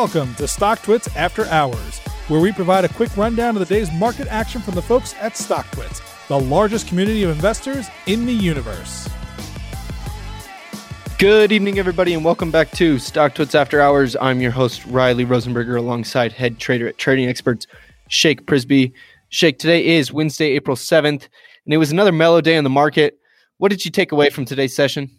Welcome to StockTwits After Hours, where we provide a quick rundown of the day's market action from the folks at StockTwits, the largest community of investors in the universe. Good evening, everybody, and welcome back to StockTwits After Hours. I'm your host, Riley Rosenberger, alongside head trader at Trading Experts, Shake Prisby. Shake, today is Wednesday, April 7th, and it was another mellow day on the market. What did you take away from today's session?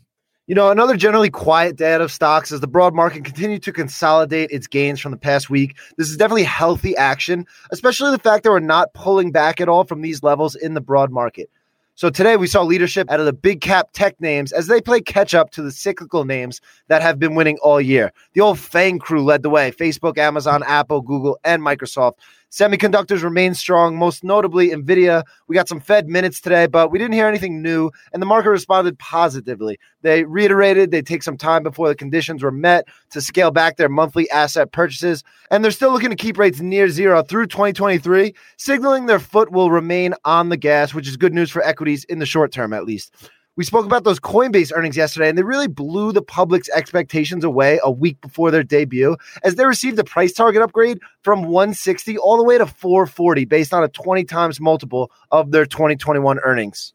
You know, another generally quiet day out of stocks as the broad market continued to consolidate its gains from the past week. This is definitely healthy action, especially the fact that we're not pulling back at all from these levels in the broad market. So today we saw leadership out of the big cap tech names as they play catch up to the cyclical names that have been winning all year. The old FANG crew led the way Facebook, Amazon, Apple, Google, and Microsoft. Semiconductors remain strong, most notably Nvidia. We got some Fed minutes today, but we didn't hear anything new, and the market responded positively. They reiterated they'd take some time before the conditions were met to scale back their monthly asset purchases, and they're still looking to keep rates near zero through 2023, signaling their foot will remain on the gas, which is good news for equities in the short term, at least. We spoke about those Coinbase earnings yesterday, and they really blew the public's expectations away a week before their debut as they received a price target upgrade from 160 all the way to 440 based on a 20 times multiple of their 2021 earnings.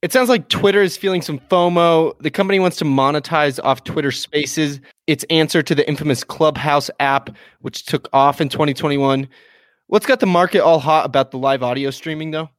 It sounds like Twitter is feeling some FOMO. The company wants to monetize off Twitter Spaces, its answer to the infamous Clubhouse app, which took off in 2021. What's got the market all hot about the live audio streaming, though?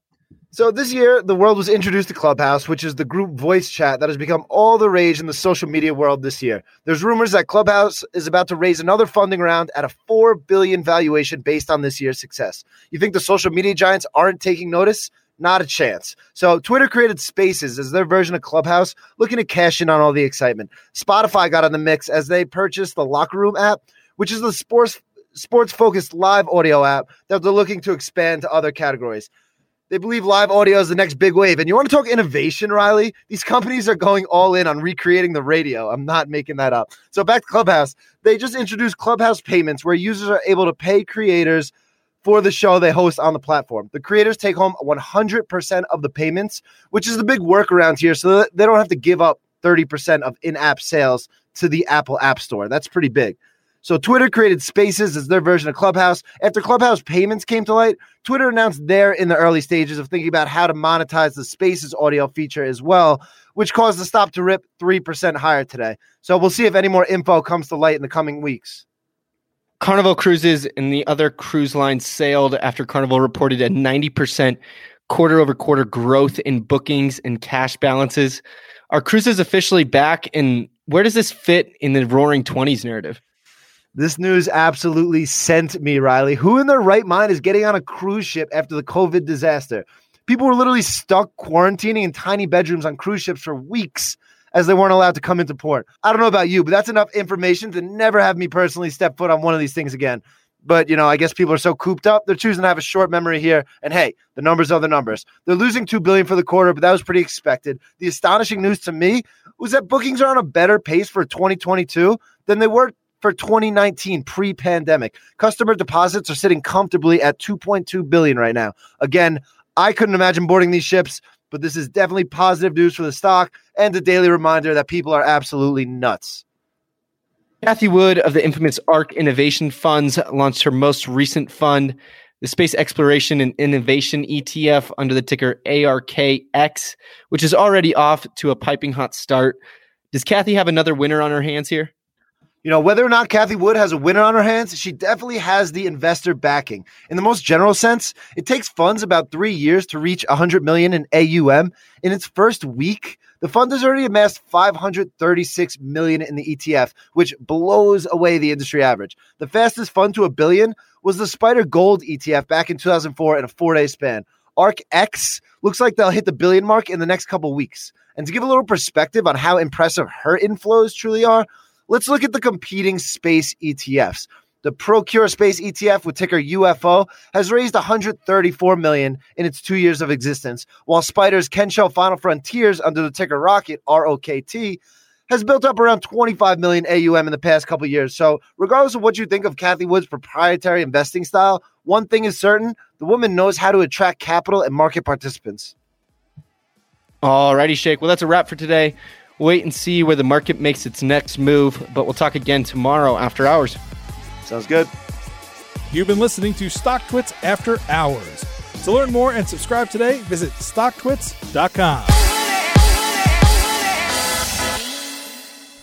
So this year, the world was introduced to Clubhouse, which is the group voice chat that has become all the rage in the social media world this year. There's rumors that Clubhouse is about to raise another funding round at a four billion valuation based on this year's success. You think the social media giants aren't taking notice? Not a chance. So Twitter created Spaces as their version of Clubhouse, looking to cash in on all the excitement. Spotify got on the mix as they purchased the Locker Room app, which is the sports sports focused live audio app that they're looking to expand to other categories. They believe live audio is the next big wave. And you want to talk innovation, Riley? These companies are going all in on recreating the radio. I'm not making that up. So back to Clubhouse. They just introduced Clubhouse payments where users are able to pay creators for the show they host on the platform. The creators take home 100% of the payments, which is the big workaround here so they don't have to give up 30% of in-app sales to the Apple App Store. That's pretty big. So Twitter created Spaces as their version of Clubhouse. After Clubhouse payments came to light, Twitter announced they're in the early stages of thinking about how to monetize the Spaces audio feature as well, which caused the stock to rip 3% higher today. So we'll see if any more info comes to light in the coming weeks. Carnival Cruises and the other cruise lines sailed after Carnival reported a 90% quarter over quarter growth in bookings and cash balances. Are cruises officially back? And where does this fit in the roaring 20s narrative? This news absolutely sent me, Riley. Who in their right mind is getting on a cruise ship after the COVID disaster? People were literally stuck quarantining in tiny bedrooms on cruise ships for weeks as they weren't allowed to come into port. I don't know about you, but that's enough information to never have me personally step foot on one of these things again. But, you know, I guess people are so cooped up, they're choosing to have a short memory here. And hey, the numbers are the numbers. They're losing 2 billion for the quarter, but that was pretty expected. The astonishing news to me was that bookings are on a better pace for 2022 than they were for 2019 pre-pandemic. Customer deposits are sitting comfortably at 2.2 billion right now. Again, I couldn't imagine boarding these ships, but this is definitely positive news for the stock and a daily reminder that people are absolutely nuts. Cathie Wood of the infamous ARK Innovation Funds launched her most recent fund, the Space Exploration and Innovation ETF under the ticker ARKX, which is already off to a piping hot start. Does Cathie have another winner on her hands here? You know, whether or not Cathie Wood has a winner on her hands, she definitely has the investor backing. In the most general sense, it takes funds about three years to reach 100 million in AUM. In its first week, the fund has already amassed 536 million in the ETF, which blows away the industry average. The fastest fund to a billion was the Spider Gold ETF back in 2004 in a four-day span. ARK X looks like they'll hit the billion mark in the next couple weeks. And to give a little perspective on how impressive her inflows truly are, Let's look at the competing space ETFs. The Procure Space ETF with ticker UFO has raised 134 million in its two years of existence, while Spider's Kensho Final Frontiers under the ticker Rocket ROKT has built up around 25 million AUM in the past couple years. So, regardless of what you think of Cathie Wood's proprietary investing style, one thing is certain: the woman knows how to attract capital and market participants. Alrighty, Shake. Well, that's a wrap for today wait and see where the market makes its next move, but we'll talk again tomorrow after hours. Sounds good. You've been listening to StockTwits After Hours. To learn more and subscribe today, visit stocktwits.com.